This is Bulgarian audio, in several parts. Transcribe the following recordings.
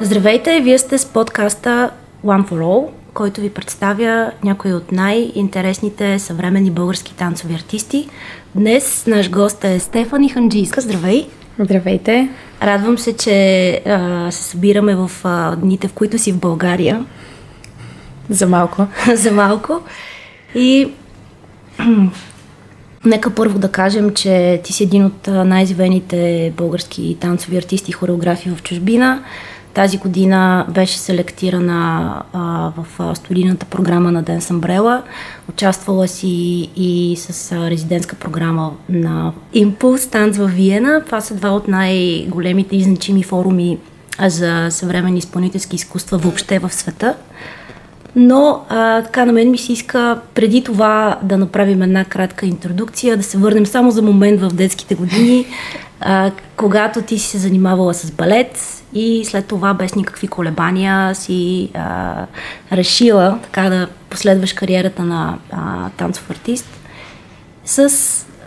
Здравейте, вие сте с подкаста One for All, който ви представя някои от най-интересните съвременни български танцови артисти. Днес наш гост е Стефани Ханджийска. Здравей! Здравейте! Радвам се, че а, се събираме в а, дните, в които си в България. За малко. За малко. И Нека първо да кажем, че ти си един от най-извените български танцови артисти и хореографи в чужбина. Тази година беше селектирана а, в студийната програма на Ден Самбрела. Участвала си и с а, резидентска програма на Импулс, танц в Виена. Това са два от най-големите и значими форуми за съвременни изпълнителски изкуства въобще в света. Но а, така на мен ми се иска преди това да направим една кратка интродукция, да се върнем само за момент в детските години, а, когато ти си се занимавала с балет и след това без никакви колебания си а, решила така да последваш кариерата на а, танцов артист с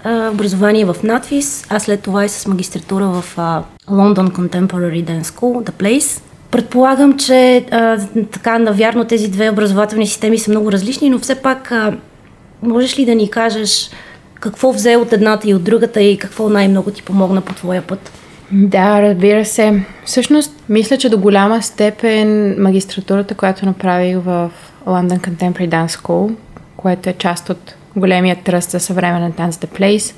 а, образование в надвис, а след това и с магистратура в а, London Contemporary Dance School, The Place. Предполагам, че а, така навярно тези две образователни системи са много различни, но все пак а, можеш ли да ни кажеш какво взе от едната и от другата и какво най-много ти помогна по твоя път? Да, разбира се. Всъщност, мисля, че до голяма степен магистратурата, която направих в London Contemporary Dance School, което е част от големия тръст за съвременен танц The Place,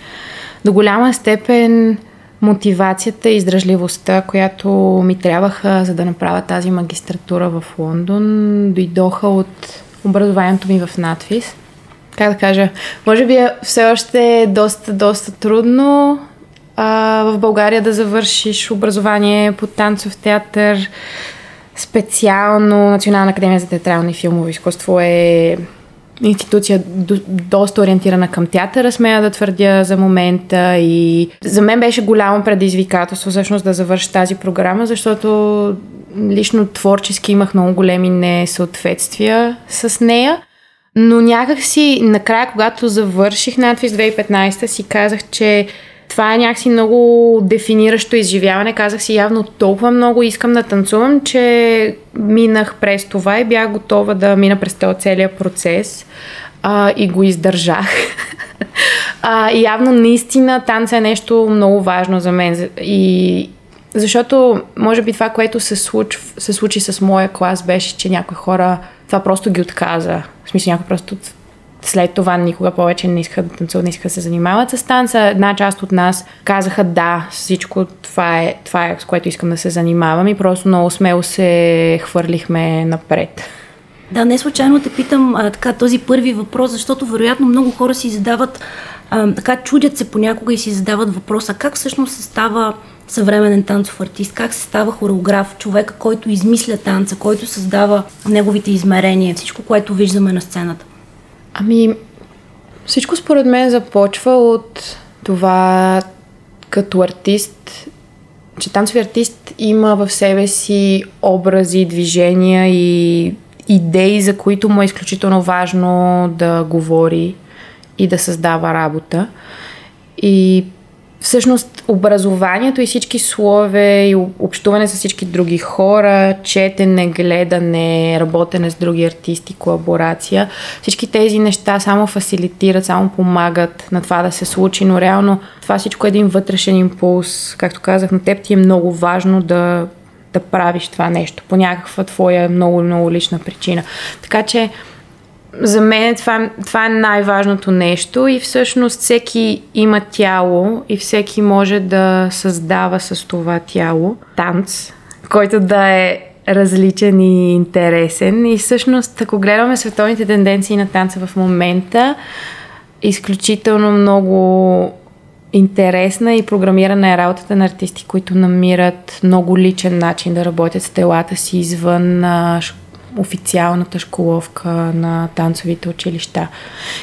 до голяма степен мотивацията и издръжливостта, която ми трябваха за да направя тази магистратура в Лондон, дойдоха от образованието ми в надвис. Как да кажа, може би е все още доста, доста трудно а, в България да завършиш образование по танцов театър. Специално Национална академия за театрално и филмово изкуство е институция до, доста ориентирана към театъра, смея да твърдя за момента и за мен беше голямо предизвикателство всъщност да завърша тази програма, защото лично творчески имах много големи несъответствия с нея. Но някак си накрая, когато завърших надвис 2015, си казах, че това е някакси много дефиниращо изживяване. Казах си явно толкова много искам да танцувам, че минах през това и бях готова да мина през този целият процес а, и го издържах. а, явно наистина танца е нещо много важно за мен и защото може би това, което се, случ, се случи с моя клас беше, че някои хора това просто ги отказа. В смисъл някой просто след това никога повече не искаха да танцуват, не искаха да се занимават с танца. Една част от нас казаха да, всичко това е, това е с което искам да се занимавам и просто много смело се хвърлихме напред. Да, не случайно те питам а, така този първи въпрос, защото вероятно много хора си задават, а, така чудят се понякога и си задават въпроса как всъщност се става съвременен танцов артист, как се става хореограф, човека, който измисля танца, който създава неговите измерения, всичко, което виждаме на сцената. Ами, всичко според мен започва от това като артист, че танцови артист има в себе си образи, движения и идеи, за които му е изключително важно да говори и да създава работа. И всъщност образованието и всички слове и общуване с всички други хора, четене, гледане, работене с други артисти, колаборация, всички тези неща само фасилитират, само помагат на това да се случи, но реално това всичко е един вътрешен импулс. Както казах, на теб ти е много важно да, да правиш това нещо по някаква твоя много, много лична причина. Така че за мен това, това е най-важното нещо и всъщност всеки има тяло и всеки може да създава с това тяло танц, който да е различен и интересен. И всъщност, ако гледаме световните тенденции на танца в момента, изключително много интересна и програмирана е работата на артисти, които намират много личен начин да работят с телата си извън официалната школовка на танцовите училища.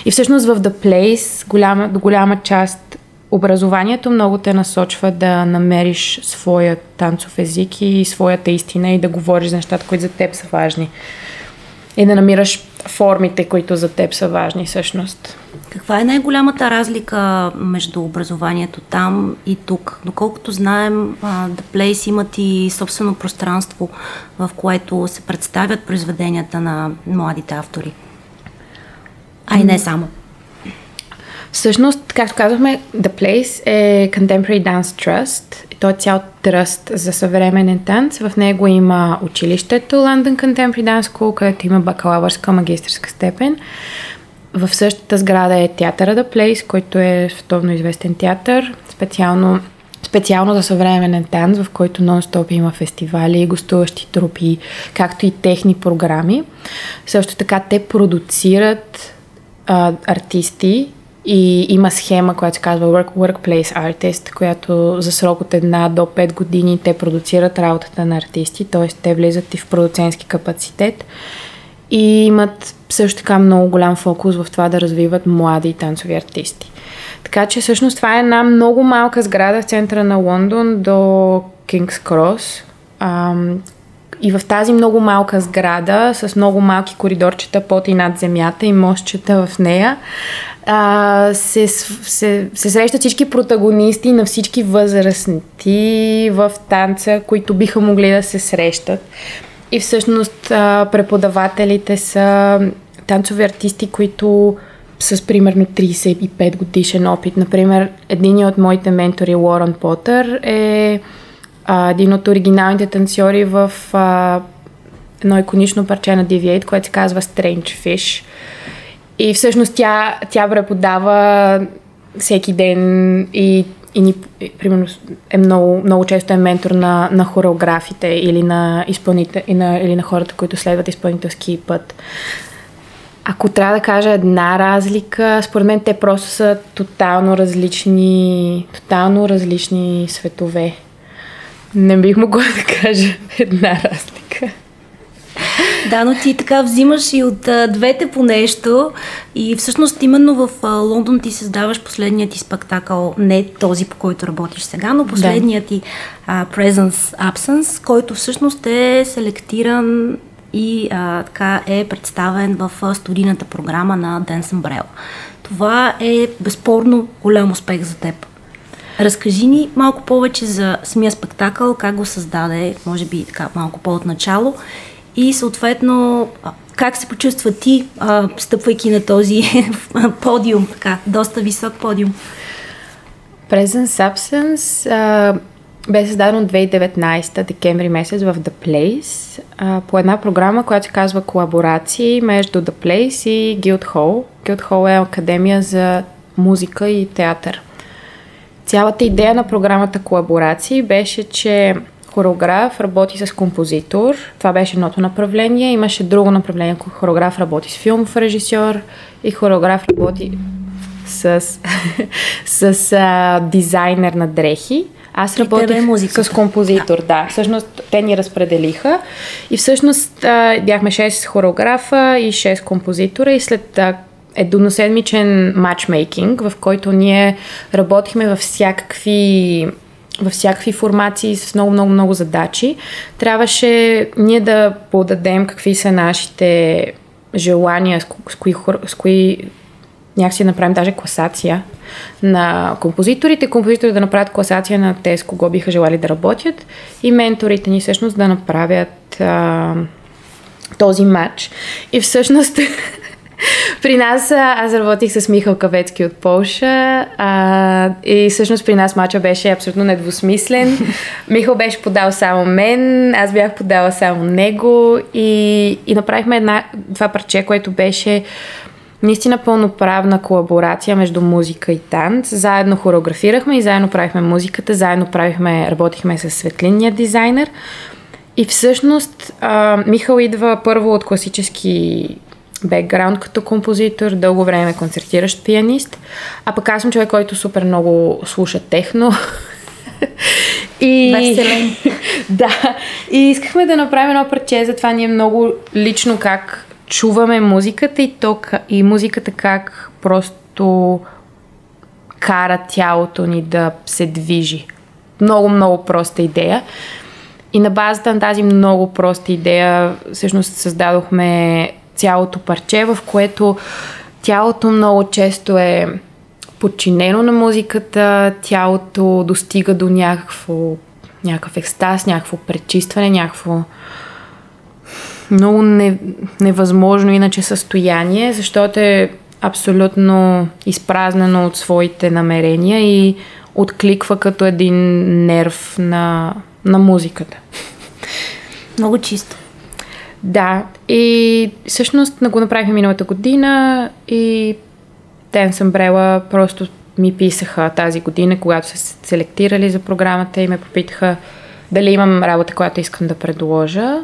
И всъщност в The Place голяма, голяма част образованието много те насочва да намериш своя танцов език и своята истина и да говориш за нещата, които за теб са важни. И да намираш формите, които за теб са важни всъщност. Каква е най-голямата разлика между образованието там и тук? Доколкото знаем, The Place имат и собствено пространство, в което се представят произведенията на младите автори. А и не само. Всъщност, както казахме, The Place е Contemporary Dance Trust. Той е цял тръст за съвременен танц. В него има училището London Contemporary Dance School, където има бакалавърска, магистрска степен. В същата сграда е театъра The Place, който е световно известен театър, специално, специално за съвременен танц, в който нон-стоп има фестивали, гостуващи трупи, както и техни програми. Също така те продуцират а, артисти и има схема, която се казва Work, Workplace Artist, която за срок от една до 5 години те продуцират работата на артисти, т.е. те влизат и в продуцентски капацитет и имат също така много голям фокус в това да развиват млади танцови артисти. Така че всъщност това е една много малка сграда в центъра на Лондон до Кингс Крос. И в тази много малка сграда, с много малки коридорчета под и над земята и мостчета в нея, а, се, се, се срещат всички протагонисти на всички възрастни в танца, които биха могли да се срещат. И всъщност а, преподавателите са танцови артисти, които с примерно 35 годишен опит. Например, един от моите ментори, Лорен Потър, е а, един от оригиналните танцори в а, едно иконично парче на Deviate, което се казва Strange Fish. И всъщност тя, тя преподава всеки ден и, и ни, примерно, е много, много често е ментор на, на хореографите или на, изпълните, и на, или на хората, които следват изпълнителски път. Ако трябва да кажа една разлика, според мен те просто са тотално различни, тотално различни светове. Не бих могла да кажа една разлика. Да, но ти така взимаш и от а, двете по нещо и всъщност именно в а, Лондон ти създаваш последният ти спектакъл, не този по който работиш сега, но последният да. ти а, Presence Absence, който всъщност е селектиран и а, така е представен в студийната програма на Dance Umbrella. Това е безспорно голям успех за теб. Разкажи ни малко повече за самия спектакъл, как го създаде, може би така малко по-от начало и съответно как се почувства ти, а, стъпвайки на този подиум, така, доста висок подиум? Presence Absence а, бе създадено 2019 декември месец в The Place а, по една програма, която се казва колаборации между The Place и Guildhall. Guildhall е академия за музика и театър. Цялата идея на програмата колаборации беше, че хореограф работи с композитор. Това беше едното направление. Имаше друго направление. Хореограф работи с филмов режисьор и хореограф работи с, с а, дизайнер на дрехи. Аз работих музика. с композитор, да. да. Всъщност те ни разпределиха и всъщност а, бяхме 6 хореографа и 6 композитора и след а, едноседмичен матчмейкинг, в който ние работихме във всякакви във всякакви формации с много, много, много задачи. Трябваше ние да подадем какви са нашите желания, с, кои, с кои някакси да направим даже класация на композиторите, композиторите да направят класация на те, с кого биха желали да работят и менторите ни всъщност да направят а, този матч. И всъщност При нас аз работих с Михал Кавецки от Полша а, и всъщност при нас мача беше абсолютно недвусмислен. Михал беше подал само мен, аз бях подала само него и, и направихме една, това парче, което беше наистина пълноправна колаборация между музика и танц. Заедно хореографирахме и заедно правихме музиката, заедно правихме, работихме с светлинния дизайнер. И всъщност а, Михал идва първо от класически бекграунд като композитор, дълго време концертиращ пианист, а пък аз съм човек, който супер много слуша техно. и... да, и искахме да направим едно парче, затова ние много лично как чуваме музиката и, то, и музиката как просто кара тялото ни да се движи. Много, много проста идея. И на базата на тази много проста идея всъщност създадохме цялото парче, в което тялото много често е подчинено на музиката, тялото достига до някакво, някакъв екстаз, някакво пречистване, някакво много не, невъзможно иначе състояние, защото е абсолютно изпразнено от своите намерения и откликва като един нерв на, на музиката. Много чисто. Да, и всъщност го направихме миналата година и Dance Umbrella просто ми писаха тази година, когато са се селектирали за програмата и ме попитаха дали имам работа, която искам да предложа.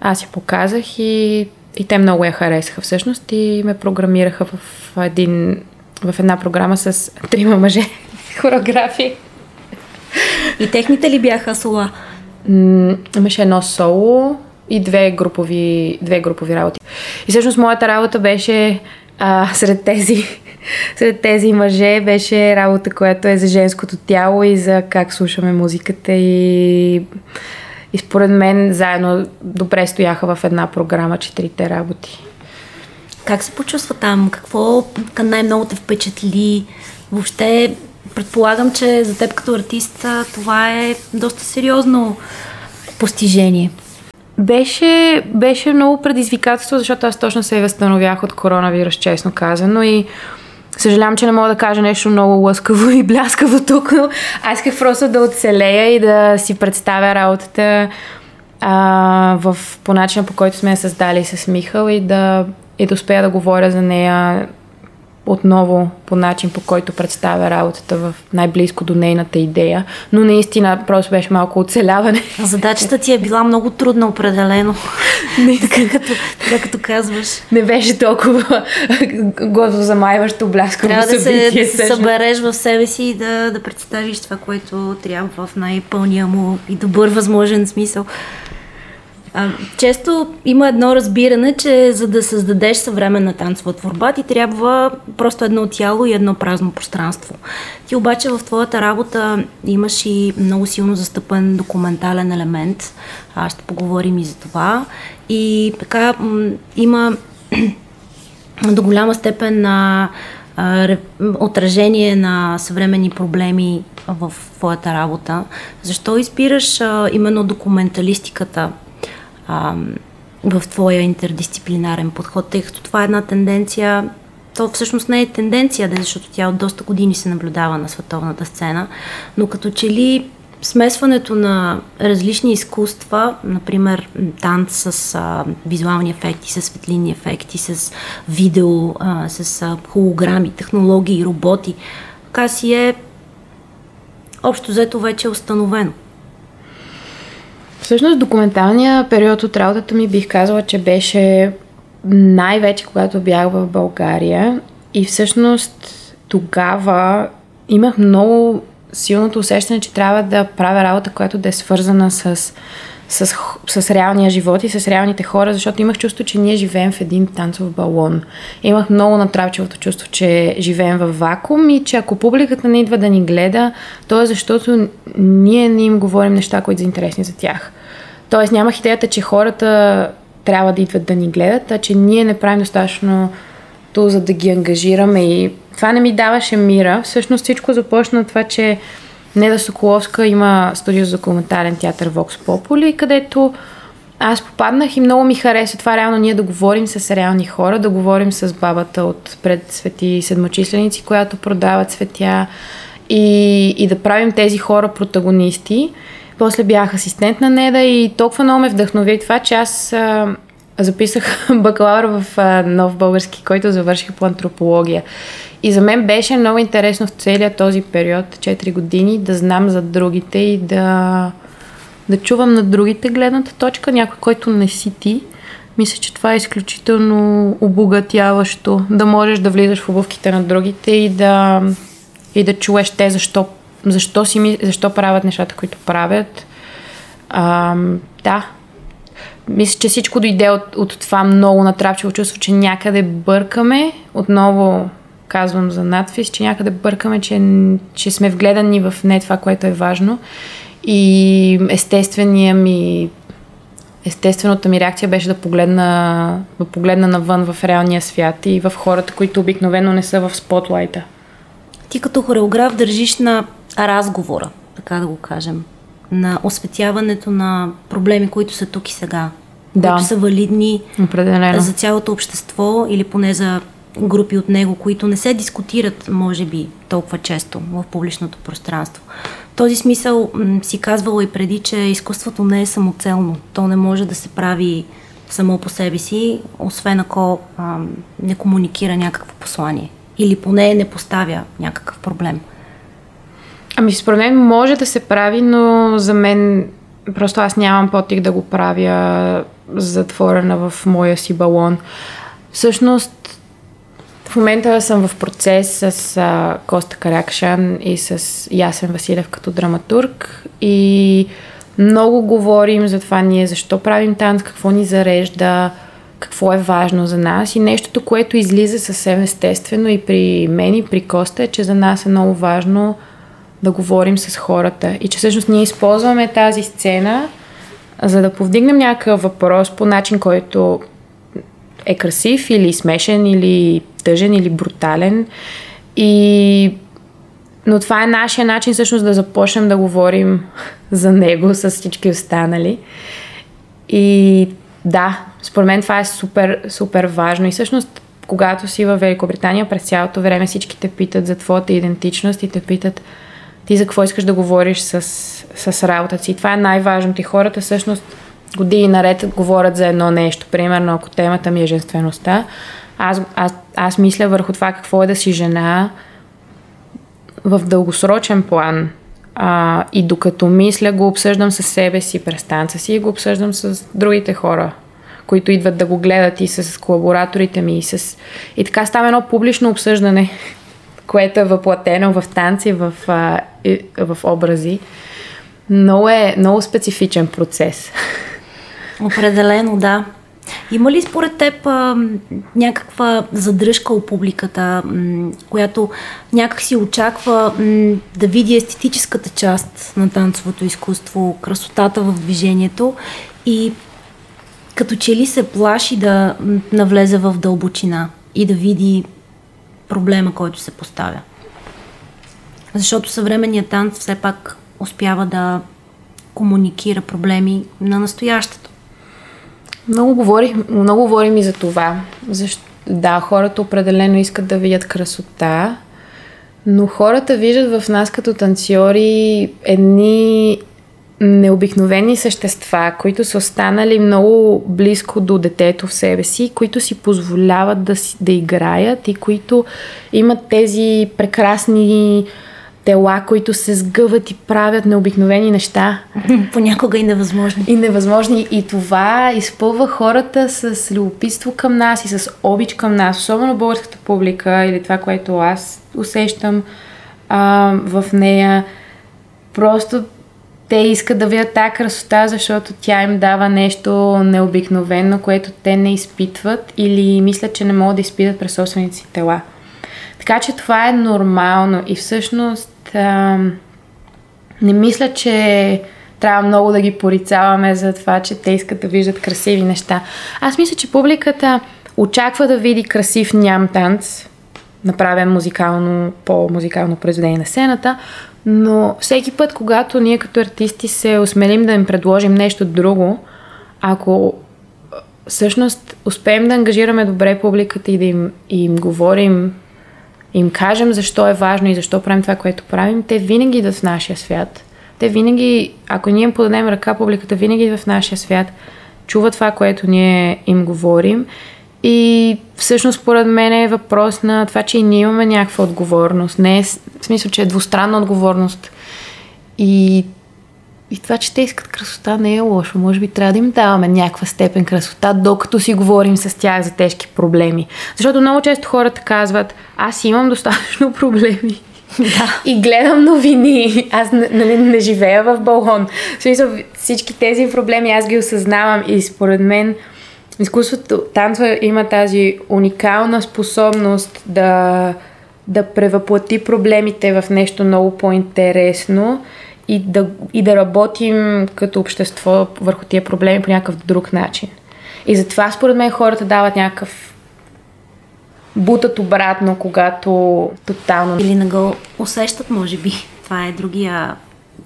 Аз я показах и, и те много я харесаха всъщност и ме програмираха в, един, в една програма с трима мъже хореографии. И техните ли бяха сола? Имаше едно соло и две групови, две групови работи. И всъщност моята работа беше а, сред тези сред тези мъже беше работа, която е за женското тяло и за как слушаме музиката и, и според мен заедно добре стояха в една програма четирите работи. Как се почувства там? Какво най-много те впечатли? Въобще, предполагам, че за теб като артист това е доста сериозно постижение. Беше, беше много предизвикателство, защото аз точно се възстановях от коронавирус, честно казано. И Съжалявам, че не мога да кажа нещо много лъскаво и бляскаво тук, но аз исках просто да оцелея и да си представя работата а, в, по начина по който сме я създали с Михал и да, и да успея да говоря за нея отново по начин, по който представя работата в най-близко до нейната идея. Но наистина просто беше малко оцеляване. Задачата ти е била много трудна, определено. Така, като, така като казваш. Не беше толкова глазозамайващо бляскаво Трябва да се, се събереш в себе си и да, да представиш това, което трябва в най-пълния му и добър възможен смисъл. А, често има едно разбиране, че за да създадеш съвременна танцова творба, ти трябва просто едно тяло и едно празно пространство. Ти обаче в твоята работа имаш и много силно застъпен документален елемент. А, ще поговорим и за това. И така има до голяма степен на отражение на съвременни проблеми в твоята работа. Защо избираш а, именно документалистиката в твоя интердисциплинарен подход, тъй като това е една тенденция, то всъщност не е тенденция, да, защото тя от доста години се наблюдава на световната сцена, но като че ли смесването на различни изкуства, например танц с а, визуални ефекти, с светлинни ефекти, с видео, а, с а, холограми, технологии, роботи, така си е общо взето вече е установено. Всъщност документалния период от работата ми бих казала, че беше най-вече когато бях в България и всъщност тогава имах много силното усещане, че трябва да правя работа, която да е свързана с, с, с реалния живот и с реалните хора, защото имах чувство, че ние живеем в един танцов балон. Имах много натрапчивото чувство, че живеем в вакуум и че ако публиката не идва да ни гледа, то е защото ние не им говорим неща, които са интересни за тях. Тоест нямах идеята, че хората трябва да идват да ни гледат, а че ние не правим достатъчно то, за да ги ангажираме и това не ми даваше мира. Всъщност всичко започна това, че Неда Соколовска има студио за документален театър Vox Populi, където аз попаднах и много ми хареса това реално ние да говорим с реални хора, да говорим с бабата от пред свети седмочисленици, която продава цветя и, и да правим тези хора протагонисти. После бях асистент на Неда и толкова много ме вдъхнови това, че аз а, записах бакалавър в а, нов български, който завърших по антропология. И за мен беше много интересно в целия този период, 4 години, да знам за другите и да, да чувам на другите гледната точка, някой, който не си ти. Мисля, че това е изключително обогатяващо, да можеш да влизаш в обувките на другите и да, и да чуеш те защо, защо, си, защо правят нещата, които правят. А, да, мисля, че всичко дойде от, от това много натрапчиво чувство, че някъде бъркаме. Отново казвам за надфис, че някъде бъркаме, че, че сме вгледани в не това, което е важно. И естествения ми естествената ми реакция беше да погледна, да погледна навън в реалния свят и в хората, които обикновено не са в спотлайта. Ти като хореограф държиш на разговора, така да го кажем, на осветяването на проблеми, които са тук и сега, Да. които са валидни Определено. за цялото общество или поне за групи от него, които не се дискутират, може би, толкова често в публичното пространство. В този смисъл м, си казвала и преди, че изкуството не е самоцелно. То не може да се прави само по себе си, освен ако а, не комуникира някакво послание. Или поне не поставя някакъв проблем. Ами според мен може да се прави, но за мен просто аз нямам потик да го правя затворена в моя си балон. Всъщност в момента съм в процес с а, Коста Каракшан и с Ясен Василев като драматург и много говорим за това ние защо правим танц, какво ни зарежда, какво е важно за нас и нещото, което излиза съвсем естествено и при мен и при Коста е, че за нас е много важно да говорим с хората и че всъщност ние използваме тази сцена, за да повдигнем някакъв въпрос по начин, който е красив или смешен, или тъжен, или брутален. И... Но това е нашия начин всъщност да започнем да говорим за него с всички останали. И да, според мен това е супер, супер важно. И всъщност, когато си във Великобритания, през цялото време всички те питат за твоята идентичност и те питат ти за какво искаш да говориш с, с работата си. Това е най-важното. И хората всъщност години наред говорят за едно нещо. Примерно, ако темата ми е женствеността, аз, аз, аз мисля върху това какво е да си жена в дългосрочен план. А, и докато мисля, го обсъждам с себе си през танца си и го обсъждам с другите хора, които идват да го гледат и с колабораторите ми. И, с... и така става едно публично обсъждане, което е въплатено в танци, в, а, в образи. Много е много специфичен процес. Определено, да. Има ли според теб а, някаква задръжка у публиката, м, която някак си очаква м, да види естетическата част на танцовото изкуство, красотата в движението и като че ли се плаши да навлезе в дълбочина и да види проблема, който се поставя? Защото съвременният танц все пак успява да комуникира проблеми на настоящето. Много, говорих, много говорим и за това. Защо, да, хората определено искат да видят красота, но хората виждат в нас като танцори едни необикновени същества, които са останали много близко до детето в себе си, които си позволяват да, си, да играят и които имат тези прекрасни тела, които се сгъват и правят необикновени неща. Понякога и невъзможно. И невъзможни. И това изпълва хората с любопитство към нас и с обич към нас, особено българската публика или това, което аз усещам а, в нея. Просто те искат да видят тази красота, защото тя им дава нещо необикновено, което те не изпитват или мислят, че не могат да изпитат през собствените си тела. Така че това е нормално и всъщност а, не мисля, че трябва много да ги порицаваме за това, че те искат да виждат красиви неща. Аз мисля, че публиката очаква да види красив ням танц, направен музикално, по-музикално произведение на сцената, но всеки път, когато ние като артисти се осмелим да им предложим нещо друго, ако всъщност успеем да ангажираме добре публиката и да им, и им говорим, им кажем защо е важно и защо правим това, което правим, те винаги идват в нашия свят. Те винаги, ако ние им подадем ръка, публиката винаги идва в нашия свят, чува това, което ние им говорим. И всъщност, според мен е въпрос на това, че и ние имаме някаква отговорност. Не е в смисъл, че е двустранна отговорност. И, и това, че те искат красота, не е лошо. Може би трябва да им даваме някаква степен красота, докато си говорим с тях за тежки проблеми. Защото много често хората казват, аз имам достатъчно проблеми. Да. И гледам новини. Аз нали, не живея в балон. В смисъл, всички тези проблеми аз ги осъзнавам и според мен изкуството, танца има тази уникална способност да, да превъплати проблемите в нещо много по-интересно и да, и да работим като общество върху тия проблеми по някакъв друг начин. И затова според мен хората дават някакъв бутат обратно, когато тотално... Или не го усещат, може би. Това е другия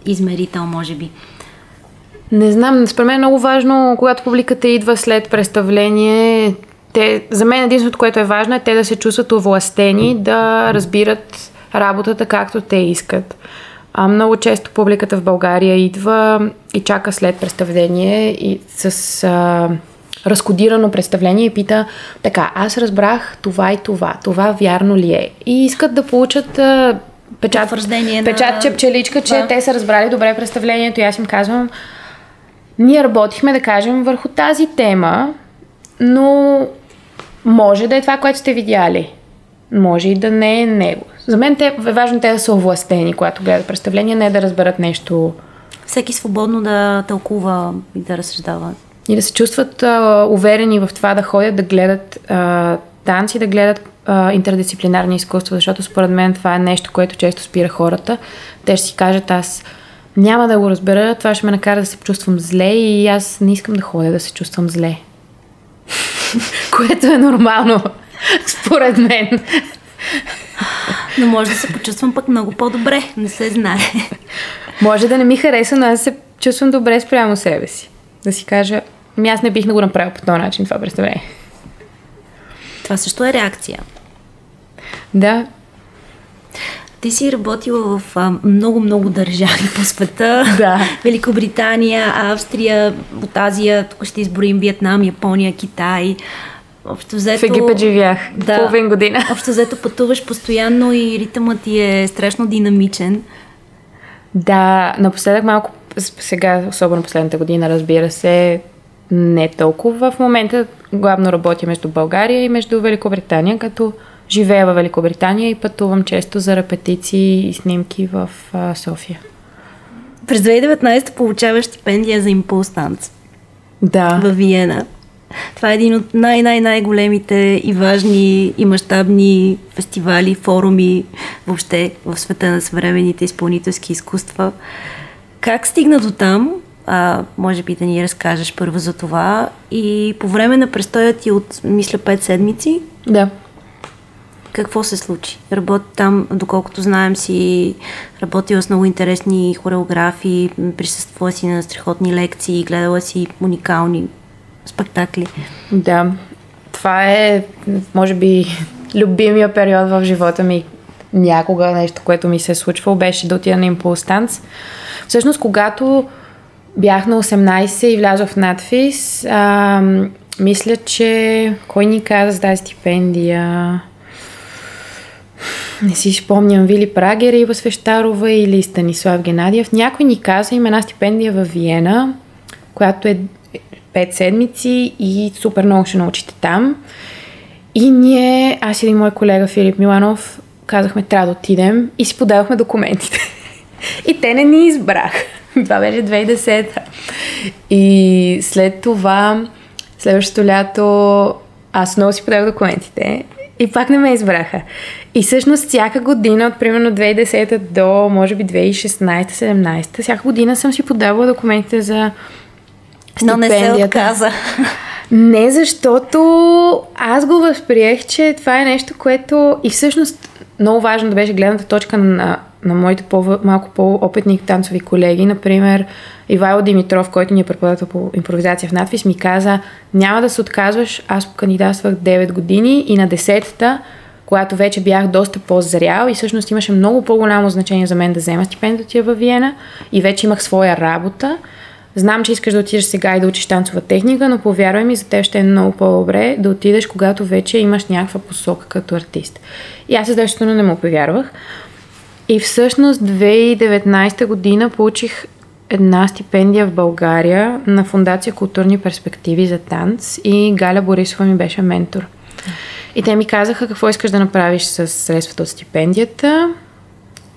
измерител, може би. Не знам, според мен е много важно, когато публиката идва след представление, те, за мен единственото, което е важно е те да се чувстват овластени, да разбират работата както те искат. А, много често публиката в България идва и чака след представление и с а, разкодирано представление и пита така, аз разбрах това и това, това вярно ли е? И искат да получат а, печат, на... печатче, пчеличка, че да. те са разбрали добре представлението и аз им казвам, ние работихме, да кажем, върху тази тема, но може да е това, което сте видяли. Може и да не е него. За мен те, е важно те да са овластени, когато гледат представление, не да разберат нещо. Всеки свободно да тълкува и да разсъждава. И да се чувстват а, уверени в това да ходят да гледат а, танци, да гледат а, интердисциплинарни изкуства, защото според мен това е нещо, което често спира хората. Те ще си кажат, аз няма да го разбера, това ще ме накара да се чувствам зле и аз не искам да ходя да се чувствам зле. Което е нормално, според мен. Но може да се почувствам пък много по-добре, не се знае. Може да не ми хареса, но аз се чувствам добре спрямо себе си. Да си кажа, ми аз не бих да го направил по този начин това представление. Това също е реакция. Да. Ти си работила в много-много държави по света. Да. Великобритания, Австрия, от Азия, тук ще изброим Виетнам, Япония, Китай. Общо взето, в Египет живях да, половин година. Общо взето пътуваш постоянно и ритъмът ти е страшно динамичен. Да, напоследък малко, сега, особено последната година, разбира се, не толкова. В момента главно работя между България и между Великобритания, като живея в Великобритания и пътувам често за репетиции и снимки в а, София. През 2019 получаваш стипендия за импулс танц. Да. В Виена. Това е един от най-най-най-големите и важни и мащабни фестивали, форуми въобще в света на съвременните изпълнителски изкуства. Как стигна до там? А, може би да ни разкажеш първо за това. И по време на престоя ти от, мисля, 5 седмици. Да. Какво се случи? Работи там, доколкото знаем си, работила с много интересни хореографии, присъствала си на страхотни лекции, гледала си уникални спектакли. Да, това е, може би, любимия период в живота ми. Някога нещо, което ми се е случвало, беше да отида на импулстанц. Всъщност, когато бях на 18 и влязох в надфис, мисля, че кой ни каза за тази стипендия? Не си спомням, Вили Прагер, Ива Свещарова или Станислав Геннадиев. Някой ни каза има една стипендия в Виена, която е 5 седмици и супер много ще научите там. И ние, аз и мой колега Филип Миланов, казахме, трябва да отидем и си подавахме документите. и те не ни избраха. Това беше 2010. И след това, следващото лято, аз много си подавах документите и пак не ме избраха. И всъщност всяка година, от примерно 2010 до може би 2016-17, всяка година съм си подавала документите за но не се отказа. Не, защото аз го възприех, че това е нещо, което и всъщност много важно да беше гледната точка на, на моите по, малко по-опитни танцови колеги. Например, Ивайло Димитров, който ни е преподавател по импровизация в надвис, ми каза, няма да се отказваш, аз кандидатствах 9 години и на 10-та, когато вече бях доста по-зрял и всъщност имаше много по-голямо значение за мен да взема стипендията във Виена и вече имах своя работа. Знам, че искаш да отидеш сега и да учиш танцова техника, но повярвай ми, за теб ще е много по-добре да отидеш, когато вече имаш някаква посока като артист. И аз естествено не му повярвах. И всъщност 2019 година получих една стипендия в България на Фундация Културни перспективи за танц и Галя Борисова ми беше ментор. И те ми казаха какво искаш да направиш с средствата от стипендията.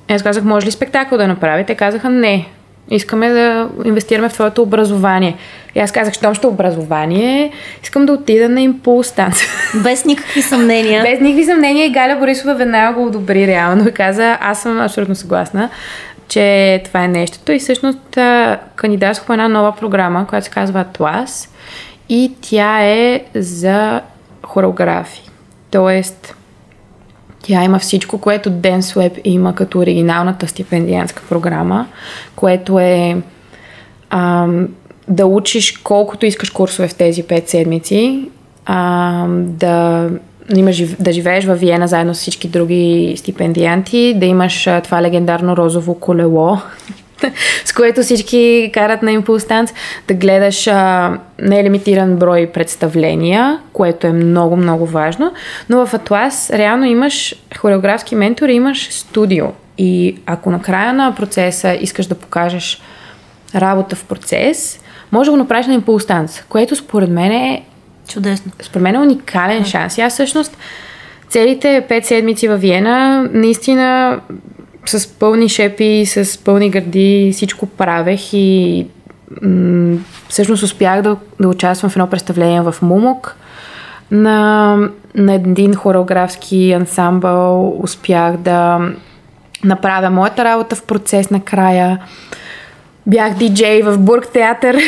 Аз казах, може ли спектакъл да направи? Те казаха, не, Искаме да инвестираме в твоето образование. И аз казах, щом ще образование, искам да отида на импулс танц. Без никакви съмнения. Без никакви съмнения и Галя Борисова веднага го одобри реално и каза, аз съм абсолютно съгласна. че това е нещото. И всъщност кандидатствах по една нова програма, която се казва Атлас. И тя е за хореографи. Тоест, тя има всичко, което DanceWeb има като оригиналната стипендианска програма, което е ам, да учиш колкото искаш курсове в тези 5 седмици, ам, да имаш, да живееш във Виена заедно с всички други стипендианти, да имаш а, това легендарно розово колело, с което всички карат на импулстанс, да гледаш а, нелимитиран брой представления, което е много, много важно. Но в Атлас реално имаш хореографски ментор, имаш студио. И ако на края на процеса искаш да покажеш работа в процес, може да го направиш на импулстанс, което според мен е Чудесно. Според мен е уникален шанс. И аз всъщност целите пет седмици във Виена наистина с пълни шепи, с пълни гърди всичко правех и м- всъщност успях да, да участвам в едно представление в Мумок на, на един хореографски ансамбъл. Успях да направя моята работа в процес накрая. Бях диджей в Бург театър.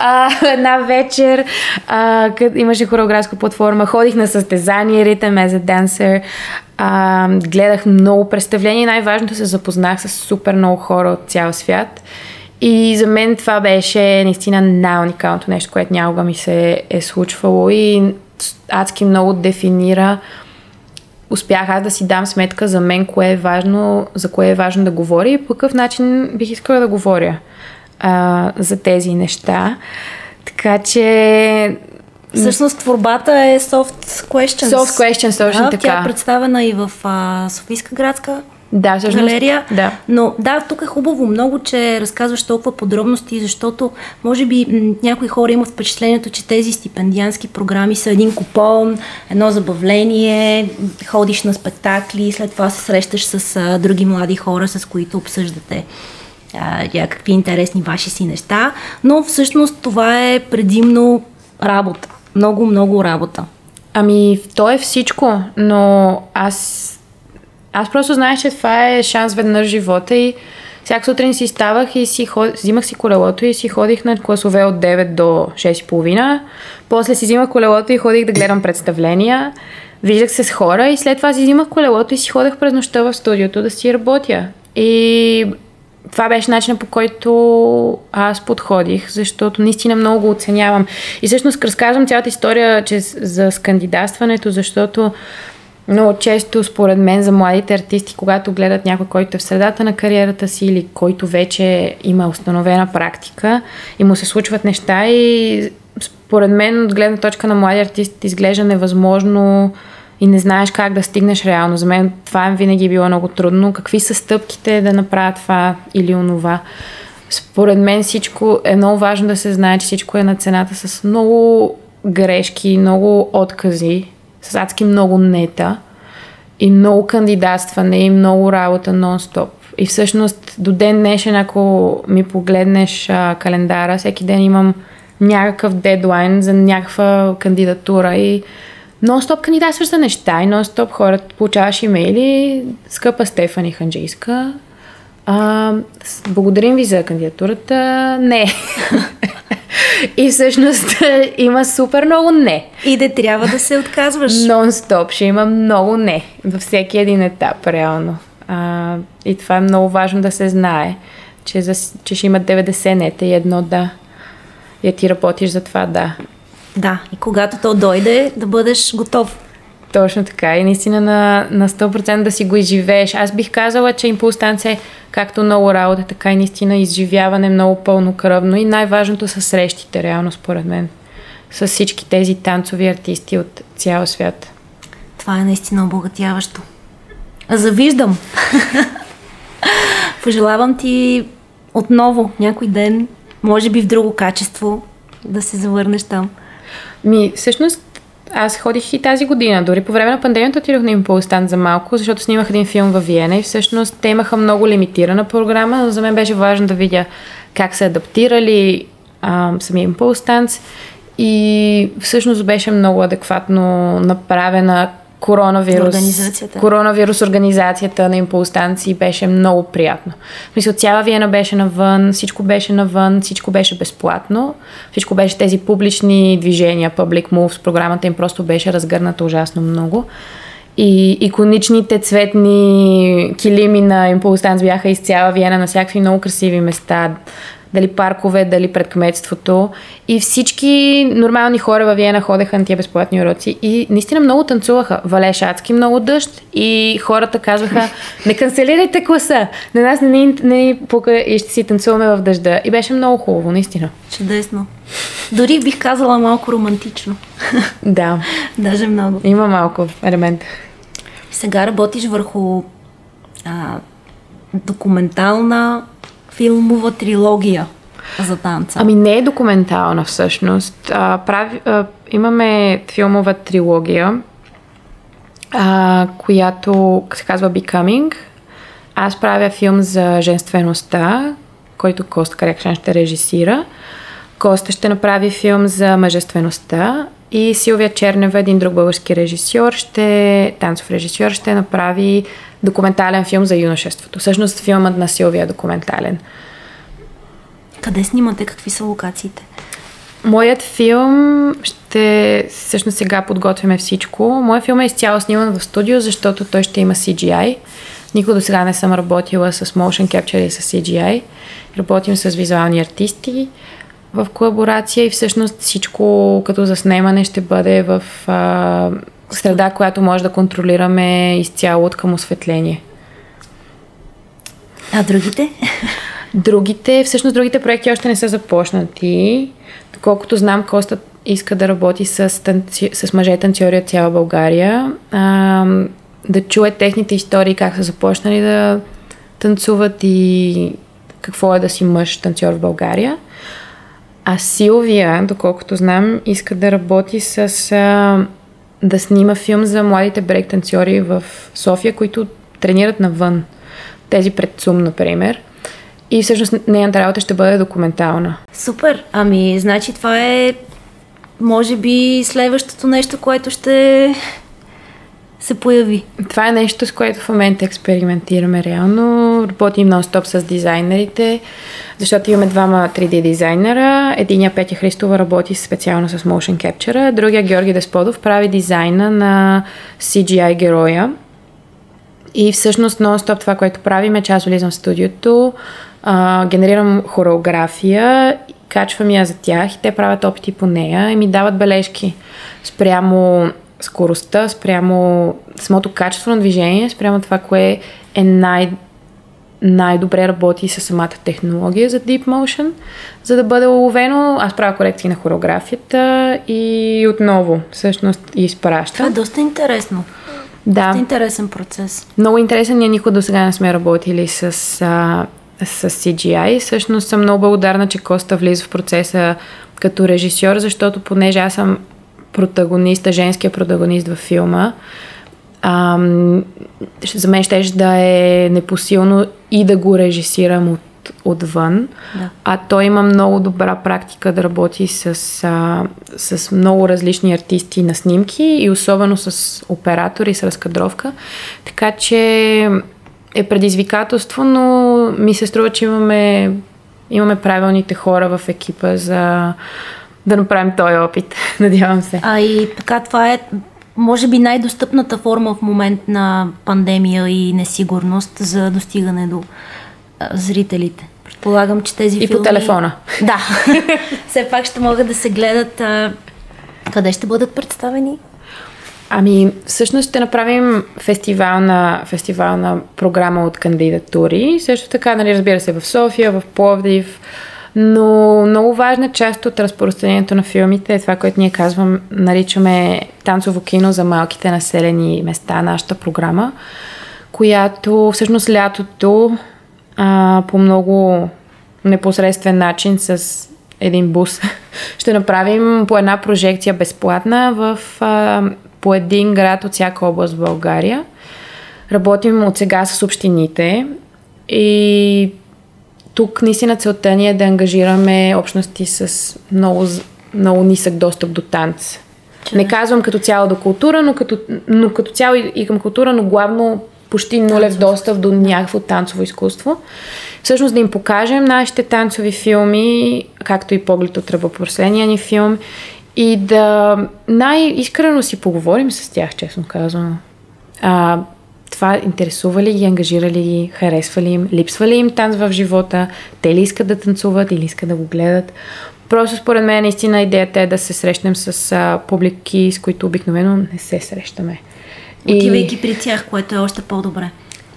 а, една вечер а, къд имаше хореографска платформа. Ходих на състезание Ритъм as a Dancer. А, гледах много представления. Най-важното се запознах с супер много хора от цял свят. И за мен това беше наистина най-уникалното нещо, което някога ми се е случвало и адски много дефинира успях аз да си дам сметка за мен кое е важно, за кое е важно да говоря и по какъв начин бих искала да говоря а, за тези неща. Така че Всъщност творбата е Soft Questions. Soft Questions, точно да, така. Тя е представена и в а, Софийска градска да, всъщност, галерия. Да. Но да, тук е хубаво много, че разказваш толкова подробности, защото може би м- някои хора имат впечатлението, че тези стипендиански програми са един купон, едно забавление, ходиш на спектакли, след това се срещаш с а, други млади хора, с които обсъждате а, някакви интересни ваши си неща, но всъщност това е предимно работа. Много, много работа. Ами, то е всичко, но аз аз просто знаех, че това е шанс веднъж в живота и всяка сутрин си ставах и си ход... взимах си колелото и си ходих на класове от 9 до 6.30. После си взимах колелото и ходих да гледам представления. Виждах се с хора и след това си взимах колелото и си ходех през нощта в студиото да си работя. И това беше начинът по който аз подходих, защото наистина много го оценявам. И всъщност разказвам цялата история че за скандидатстването, защото много често, според мен, за младите артисти, когато гледат някой, който е в средата на кариерата си или който вече има установена практика и му се случват неща и според мен, от гледна точка на млади артист, изглежда невъзможно и не знаеш как да стигнеш реално. За мен това винаги е било много трудно. Какви са стъпките да направя това или онова? Според мен всичко е много важно да се знае, че всичко е на цената с много грешки, много откази, с адски много нета и много кандидатстване и много работа нон-стоп. И всъщност до ден днешен, ако ми погледнеш а, календара, всеки ден имам някакъв дедлайн за някаква кандидатура и нон-стоп кандидатстваш за неща и нон-стоп хората получаваш имейли. Скъпа Стефани Ханджийска, а, благодарим ви за кандидатурата. Не. И всъщност има супер много не. И да трябва да се отказваш. Нон-стоп ще има много не във всеки един етап, реално. А, и това е много важно да се знае, че, за, че ще има 90 нета и едно да. И ти работиш за това да. Да, и когато то дойде, да бъдеш готов. Точно така. И наистина на, на 100% да си го изживееш. Аз бих казала, че импулстанция е както много работа, така и наистина изживяване много пълнокръвно. И най-важното са срещите, реално, според мен. С всички тези танцови артисти от цял свят. Това е наистина обогатяващо. Завиждам. Пожелавам ти отново някой ден, може би в друго качество, да се завърнеш там. Ми, всъщност, аз ходих и тази година. Дори по време на пандемията отидох на Импулстан за малко, защото снимах един филм във Виена и всъщност те имаха много лимитирана програма, но за мен беше важно да видя как се адаптирали а, самия Импулстанс и всъщност беше много адекватно направена коронавирус, Организацията. коронавирус организацията на импулстанции беше много приятно. Мисля, цяла Виена беше навън, всичко беше навън, всичко беше безплатно, всичко беше тези публични движения, Public Moves, програмата им просто беше разгърната ужасно много. И иконичните цветни килими на импулстанс бяха из цяла Виена на всякакви много красиви места дали паркове, дали пред кметството. И всички нормални хора във Виена ходеха на тия безплатни уроци и наистина много танцуваха. Валеше адски много дъжд и хората казваха, не канцелирайте класа, на нас не ни, не ни пука и ще си танцуваме в дъжда. И беше много хубаво, наистина. Чудесно. Дори бих казала малко романтично. Да, Даже много. има малко елемент. Сега работиш върху а, документална филмова трилогия за танца. Ами не е документална всъщност. А, прави, а, имаме филмова трилогия, а, която се казва Becoming. Аз правя филм за женствеността, който Коста Карекшан ще режисира. Коста ще направи филм за мъжествеността и Силвия Чернева, един друг български режисьор, ще, танцов режисьор, ще направи документален филм за юношеството. Всъщност филмът на Силвия е документален. Къде снимате? Какви са локациите? Моят филм ще... Всъщност сега подготвяме всичко. Моят филм е изцяло сниман в студио, защото той ще има CGI. Никога до сега не съм работила с motion capture и с CGI. Работим с визуални артисти в колаборация и всъщност всичко като заснемане ще бъде в а, среда, която може да контролираме изцяло от към осветление. А другите? Другите, всъщност другите проекти още не са започнати. Доколкото знам, Коста иска да работи с, танци... с мъже танцори от цяла България, а, да чуе техните истории, как са започнали да танцуват и какво е да си мъж танцор в България. А Силвия, доколкото знам, иска да работи с... А, да снима филм за младите брейк танцори в София, които тренират навън. Тези пред ЦУМ, например. И всъщност нейната работа ще бъде документална. Супер. Ами, значи това е може би следващото нещо, което ще се появи. Това е нещо, с което в момента експериментираме реално. Работим нон-стоп с дизайнерите, защото имаме двама 3D дизайнера. Единия Петя Христова работи специално с Motion Capture, другия Георги Десподов прави дизайна на CGI героя. И всъщност нон-стоп това, което правим е, че аз влизам в студиото, а, генерирам хореография, качвам я за тях и те правят опити по нея и ми дават бележки спрямо скоростта, спрямо самото качество на движение, спрямо това, кое е най- най-добре работи с самата технология за Deep Motion, за да бъде уловено. Аз правя корекции на хореографията и отново всъщност изпращам. Това е доста интересно. Да. Доста интересен процес. Много интересен. Ние никога до сега не сме работили с, а, с CGI. Всъщност съм много благодарна, че Коста влиза в процеса като режисьор, защото понеже аз съм протагониста, женския протагонист във филма, ам, за мен ще да е непосилно и да го режисирам от, отвън. Да. А той има много добра практика да работи с, а, с много различни артисти на снимки и особено с оператори, с разкадровка. Така че е предизвикателство, но ми се струва, че имаме, имаме правилните хора в екипа за да направим този опит. Надявам се. А и така това е може би най-достъпната форма в момент на пандемия и несигурност за достигане до а, зрителите. Предполагам, че тези И филми... по телефона. Да. Все пак ще могат да се гледат. А... Къде ще бъдат представени? Ами, всъщност ще направим фестивална, фестивална програма от кандидатури. Също така, нали, разбира се, в София, в Пловдив. Но много важна част от разпространението на филмите е това, което ние казвам, наричаме танцово кино за малките населени места, нашата програма, която всъщност лятото а, по много непосредствен начин с един бус ще направим по една прожекция безплатна в, а, по един град от всяка област в България. Работим от сега с общините и тук наистина целта ни е да ангажираме общности с много, много нисък достъп до танц. Че не казвам като цяло до култура, но като, но като цяло и, и към култура, но главно почти нулев достъп до някакво танцово изкуство. Всъщност да им покажем нашите танцови филми, както и поглед от ръбопросления ни филм и да най-искрено си поговорим с тях, честно казвам. А, това интересува ли ги, ангажира ли ги, харесва ли им, липсва ли им танц в живота, те ли искат да танцуват или искат да го гледат. Просто според мен наистина идеята е да се срещнем с а, публики, с които обикновено не се срещаме. Отивайки и... при тях, което е още по-добре.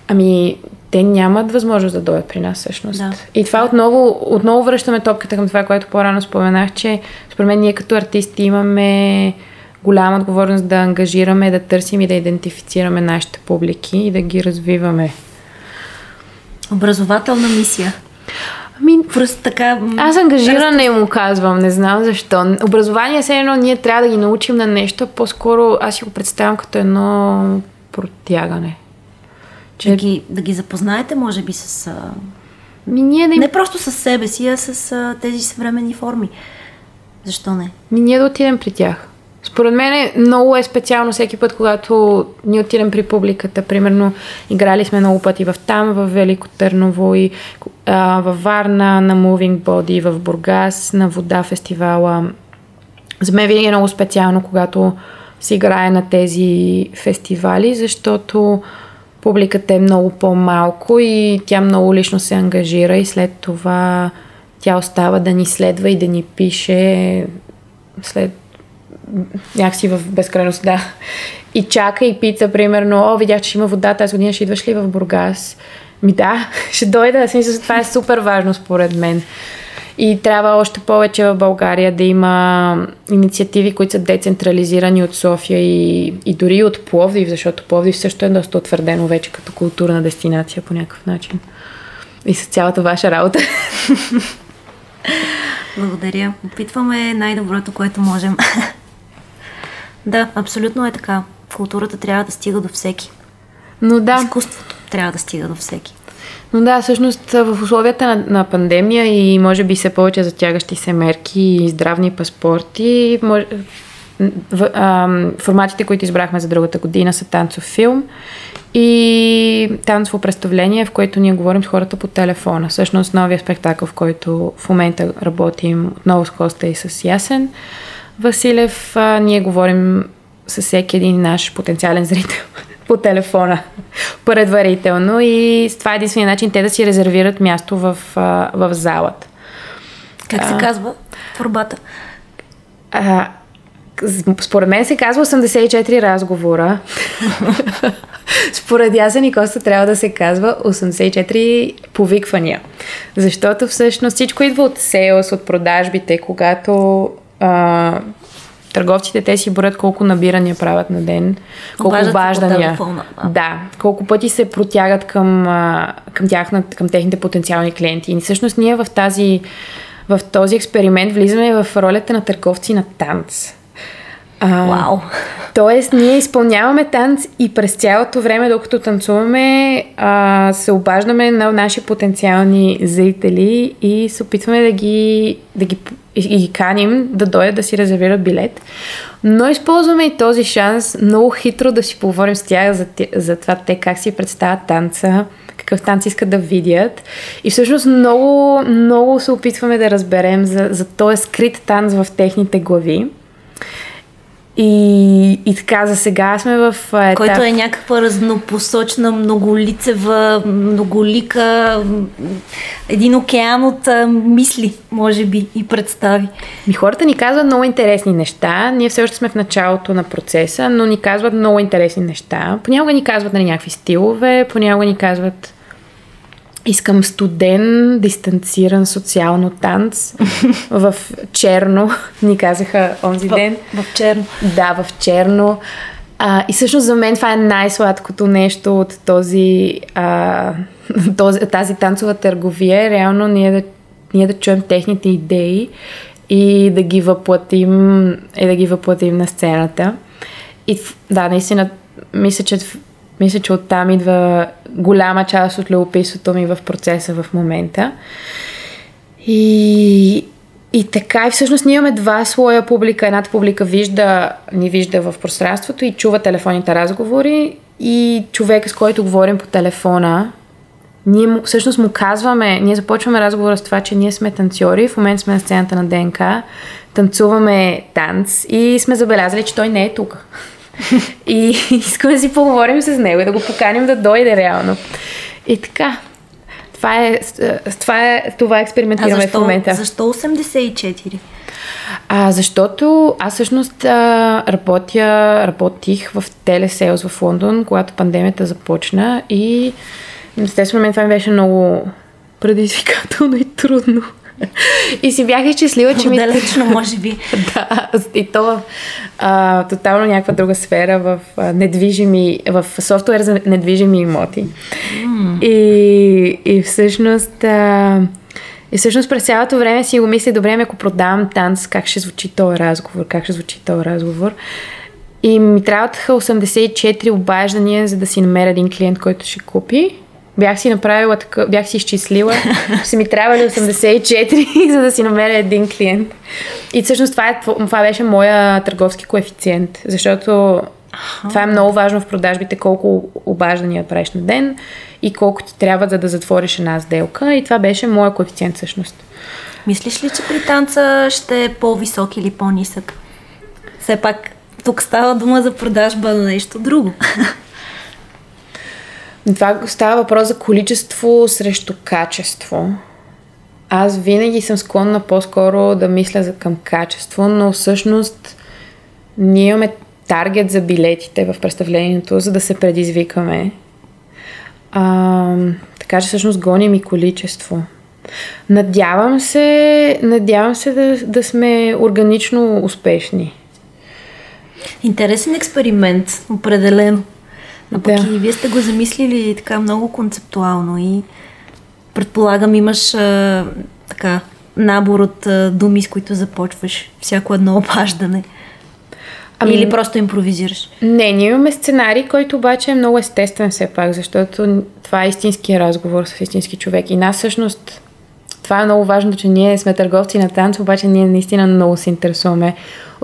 Ами, те нямат възможност да дойдат при нас всъщност. Да. И това отново, отново връщаме топката към това, което по-рано споменах, че според мен ние като артисти имаме голяма отговорност да ангажираме, да търсим и да идентифицираме нашите публики и да ги развиваме. Образователна мисия. Ами, просто така. Аз ангажиране му казвам, не знам защо. Образование все едно ние трябва да ги научим на нещо, по-скоро аз си го представям като едно протягане. Че... Да, ги, да ги запознаете, може би, с. Ми, ние да им... Не просто с себе си, а с а, тези съвременни форми. Защо не? Ми, ние да отидем при тях. Според мен е, много е специално всеки път, когато ние отидем при публиката. Примерно, играли сме много пъти в там, в Велико Търново и а, във Варна, на Moving Body, в Бургас, на Вода фестивала. За мен винаги е много специално, когато се играе на тези фестивали, защото публиката е много по-малко и тя много лично се ангажира и след това тя остава да ни следва и да ни пише след някакси в безкрайност, да. И чака и пица, примерно, о, видях, че има вода тази година, ще идваш ли в Бургас? Ми да, ще дойда, смисъл, това е супер важно според мен. И трябва още повече в България да има инициативи, които са децентрализирани от София и, и дори от Пловдив, защото Пловдив също е доста утвърдено вече като културна дестинация по някакъв начин. И с цялата ваша работа. Благодаря. Опитваме най-доброто, което можем. да, абсолютно е така. Културата трябва да стига до всеки. Но да. Изкуството трябва да стига до всеки. Но да, всъщност в условията на, на пандемия и може би се повече затягащи се мерки и здравни паспорти, може, в, а, форматите, които избрахме за другата година са танцов филм и танцово представление, в което ние говорим с хората по телефона. Всъщност новия спектакъл, в който в момента работим отново с Коста и с Ясен Василев, а, ние говорим с всеки един наш потенциален зрител по телефона предварително и това е единствения начин те да си резервират място в, в залата. Как се а, казва творбата? А, според мен се казва 84 разговора. Според Ясен и Коста трябва да се казва 84 повиквания. Защото всъщност всичко идва от сейлс, от продажбите, когато а, търговците те си борят колко набирания правят на ден, колко Обаждат обаждания. Да, колко пъти се протягат към, към, тях, към техните потенциални клиенти. И всъщност ние в тази в този експеримент влизаме в ролята на търговци на танц. А, Вау! Тоест, ние изпълняваме танц и през цялото време, докато танцуваме, а, се обаждаме на наши потенциални зрители и се опитваме да ги, да ги, и ги каним да дойдат да си резервират билет. Но използваме и този шанс много хитро да си поговорим с тях за, за това те как си представят танца, какъв танц искат да видят. И всъщност много, много се опитваме да разберем за, за този скрит танц в техните глави. И, и така, за сега сме в етап... Който е някаква разнопосочна, многолицева, многолика, един океан от а, мисли, може би, и представи. Ми хората ни казват много интересни неща. Ние все още сме в началото на процеса, но ни казват много интересни неща. Понякога ни казват на нали, някакви стилове, понякога ни казват Искам студен, дистанциран социално танц в черно, ни казаха онзи ден. В, в черно. Да, в черно. А, и всъщност за мен това е най-сладкото нещо от този, а, този, тази танцова търговия. Реално ние да, ние да чуем техните идеи и да ги въплатим, и да ги въплатим на сцената. И да, наистина, мисля, че мисля, че оттам идва голяма част от любопитството ми в процеса в момента. И, И така, и всъщност ние имаме два слоя публика. Едната публика вижда, ни вижда в пространството и чува телефонните разговори и човека, с който говорим по телефона, ние му, всъщност му казваме, ние започваме разговора с това, че ние сме танцори, в момента сме на сцената на ДНК, танцуваме танц и сме забелязали, че той не е тук. и искаме да си поговорим с него и да го поканим да дойде реално. И така, това е, това е, това експериментираме защо, в момента. Защо 84? А, защото аз всъщност а, работя, работих в телесейлс в Лондон, когато пандемията започна и естествено мен това ми беше много предизвикателно и трудно. И си бях изчислила, че ми... Далечно, може би. да, и то в а, тотално някаква друга сфера, в а, недвижими, в софтуер за недвижими имоти. Mm. И, и всъщност... А, и всъщност през цялото време си го мисля, добре, ако продавам танц, как ще звучи този разговор, как ще звучи този разговор. И ми трябваха 84 обаждания, за да си намеря един клиент, който ще купи. Бях си направила така, бях си изчислила, че са ми трябвали 84, за да си намеря един клиент. И всъщност това, е, това беше моя търговски коефициент, защото Аха. това е много важно в продажбите, колко обаждания правиш на ден и колко ти трябва, за да затвориш една сделка. И това беше моя коефициент всъщност. Мислиш ли, че при танца ще е по-висок или по-нисък? Все пак тук става дума за продажба на нещо друго. Това става въпрос за количество срещу качество. Аз винаги съм склонна по-скоро да мисля за към качество, но всъщност ние имаме таргет за билетите в представлението, за да се предизвикаме. А, така че всъщност гоним и количество. Надявам се, надявам се да, да сме органично успешни. Интересен експеримент, определено. А пък да. и вие сте го замислили така много концептуално и предполагам имаш а, така набор от а, думи, с които започваш всяко едно обаждане. Ами, Или просто импровизираш? Не, ние имаме сценарий, който обаче е много естествен все пак, защото това е истински разговор с истински човек. И нас всъщност това е много важно, че ние сме търговци на танц, обаче ние наистина много се интересуваме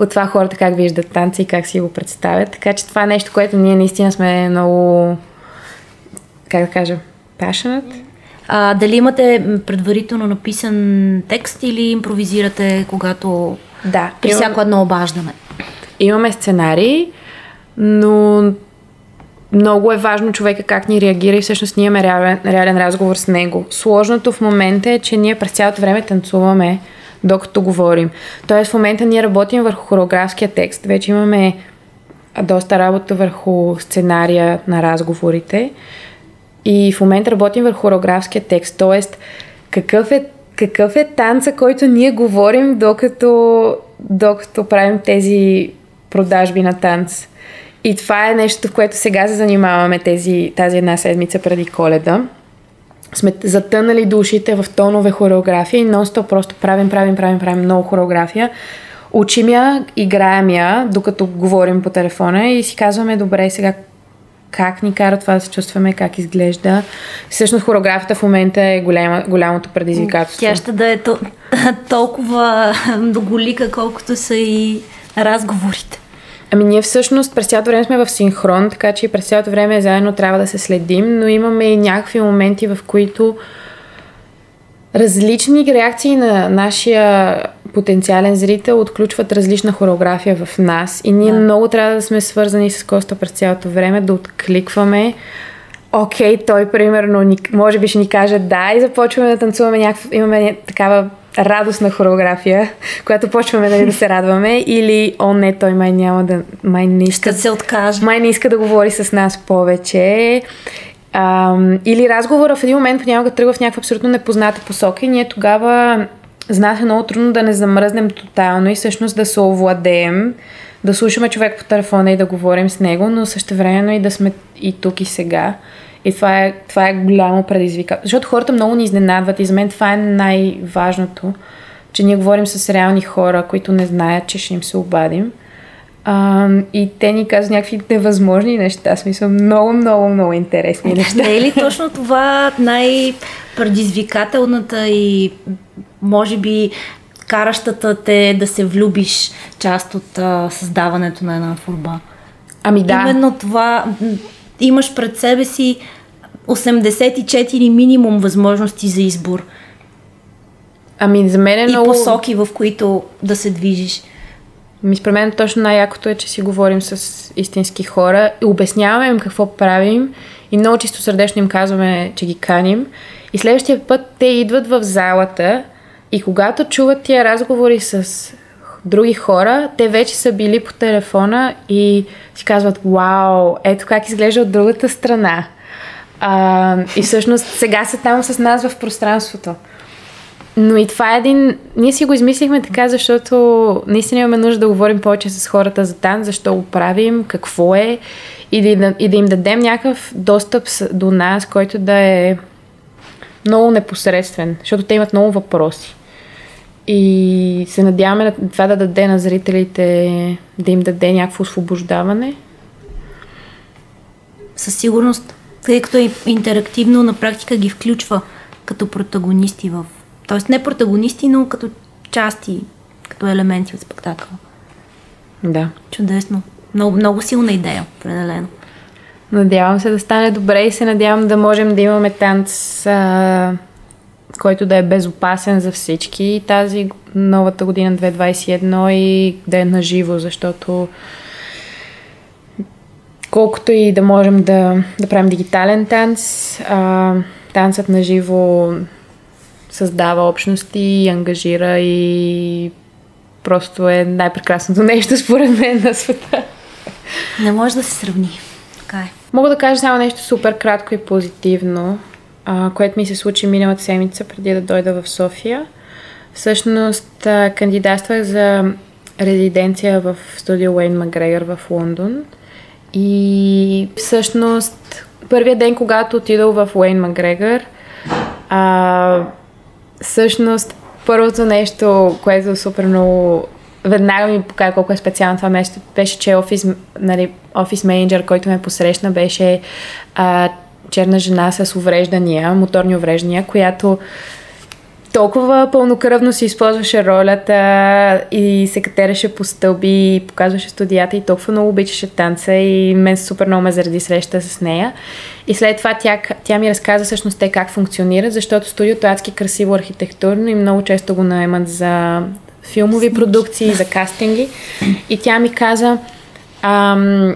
от това хората как виждат танца и как си го представят. Така че това е нещо, което ние наистина сме много, как да кажа, passionate. А, дали имате предварително написан текст или импровизирате, когато да, при имам... всяко едно обаждане? Имаме сценарий, но много е важно човека как ни реагира и всъщност ние имаме реален, реален разговор с него. Сложното в момента е, че ние през цялото време танцуваме, докато говорим. Тоест в момента ние работим върху хореографския текст. Вече имаме доста работа върху сценария на разговорите и в момента работим върху хореографския текст. Тоест какъв е, какъв е танца, който ние говорим докато, докато правим тези продажби на танц. И това е нещо, в което сега се занимаваме тези, тази една седмица преди коледа. Сме затънали душите в тонове хореография и нон-стоп просто правим, правим, правим, правим много хореография. Учим я, играем я, докато говорим по телефона и си казваме, добре, сега как ни кара това да се чувстваме, как изглежда. Всъщност хореографията в момента е голяма, голямото предизвикателство. Тя ще да е то, толкова доголика, колкото са и разговорите. Ами ние всъщност през цялото време сме в синхрон, така че през цялото време заедно трябва да се следим, но имаме и някакви моменти, в които различни реакции на нашия потенциален зрител отключват различна хореография в нас и ние да. много трябва да сме свързани с Коста през цялото време, да откликваме. Окей, okay, той примерно може би ще ни каже да и започваме да танцуваме някакво, имаме такава радостна хореография, която почваме нали, да се радваме, или о не, той май няма да, май не иска, Ще се откаже. Май не иска да говори с нас повече. А, или разговора в един момент понякога тръгва в някаква абсолютно непозната посока и ние тогава нас е много трудно да не замръзнем тотално и всъщност да се овладеем, да слушаме човек по телефона и да говорим с него, но също времено и да сме и тук и сега. И това е, това е голямо предизвикателство. Защото хората много ни изненадват и за мен това е най-важното, че ние говорим с реални хора, които не знаят, че ще им се обадим. А, и те ни казват някакви невъзможни неща, смисъл много, много, много интересни неща. Не е ли точно това най-предизвикателната и може би каращата те да се влюбиш част от а, създаването на една творба. Ами да. Именно това имаш пред себе си 84 минимум възможности за избор. Ами за мен е и много... посоки, в които да се движиш. Ми според мен точно най-якото е, че си говорим с истински хора и обясняваме им какво правим и много чисто сърдечно им казваме, че ги каним. И следващия път те идват в залата и когато чуват тия разговори с други хора, те вече са били по телефона и си казват, вау, ето как изглежда от другата страна. А, и всъщност сега са там с нас в пространството. Но и това е един... Ние си го измислихме така, защото наистина имаме нужда да говорим повече с хората за танц, защо го правим, какво е и да, и да им дадем някакъв достъп до нас, който да е много непосредствен, защото те имат много въпроси. И се надяваме това да даде на зрителите, да им даде някакво освобождаване. Със сигурност, тъй като е интерактивно, на практика ги включва като протагонисти в... Тоест не протагонисти, но като части, като елементи от спектакъла. Да. Чудесно. Много, много силна идея, определено. Надявам се да стане добре и се надявам да можем да имаме танц, а, който да е безопасен за всички тази новата година 2021 и да е наживо, защото колкото и да можем да, да правим дигитален танц, а, танцът на живо създава общности и ангажира и просто е най-прекрасното нещо според мен на света. Не може да се сравни. Така е. Мога да кажа само нещо супер кратко и позитивно, а, което ми се случи миналата седмица преди да дойда в София. Всъщност а, кандидатствах за резиденция в студио Уейн Макгрегор в Лондон. И всъщност първият ден, когато отидох в Уейн Макгрегор, а, всъщност първото нещо, което супер много веднага ми показа колко е специално това место, беше, че офис, нали, офис менеджер, който ме посрещна, беше а, черна жена с увреждания, моторни увреждания, която толкова пълнокръвно си използваше ролята и се катереше по стълби и показваше студията и толкова много обичаше танца и мен супер много ме заради среща с нея. И след това тя, тя ми разказа всъщност те как функционира, защото студиото е адски красиво архитектурно и много често го наемат за филмови продукции, за кастинги. И тя ми каза, ам,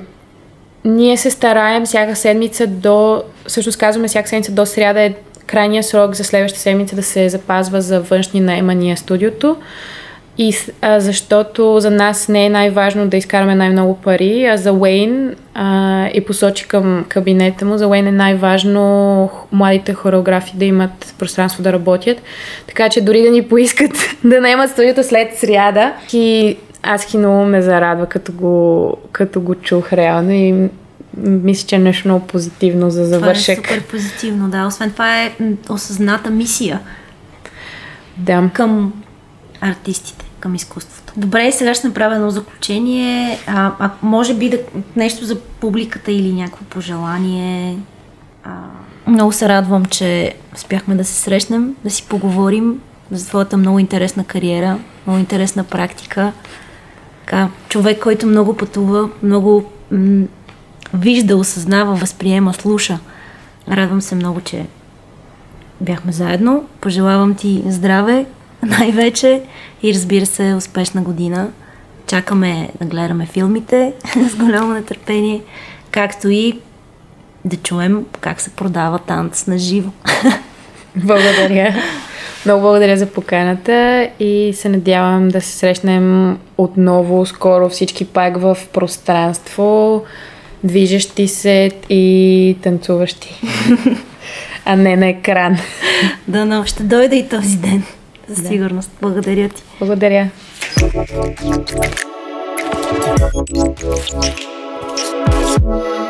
ние се стараем всяка седмица до, всъщност казваме всяка седмица до сряда е крайния срок за следващата седмица да се запазва за външни наемания студиото. И а, защото за нас не е най-важно да изкараме най-много пари, а за Уейн а, и посочи към кабинета му, за Уейн е най-важно младите хореографи да имат пространство да работят. Така че дори да ни поискат да наемат студиото след сряда, и аз ки много ме зарадва, като го, като го чух реално и мисля, че е нещо много позитивно за завършек. Това е супер позитивно, да. Освен това е осъзната мисия да. към артистите, към изкуството. Добре, сега ще направя едно заключение. А, а може би да, нещо за публиката или някакво пожелание. А, много се радвам, че успяхме да се срещнем, да си поговорим за твоята много интересна кариера, много интересна практика. Така, човек, който много пътува, много м- вижда, осъзнава, възприема, слуша. Радвам се много, че бяхме заедно. Пожелавам ти здраве, най-вече и разбира се, успешна година. Чакаме да гледаме филмите с голямо нетърпение, както и да чуем как се продава танц на живо. Благодаря. Много благодаря за поканата и се надявам да се срещнем отново скоро всички пак в пространство, движещи се и танцуващи, а не на екран. Да, но ще дойде и този ден. Със да. сигурност. Благодаря ти. Благодаря. Thank you.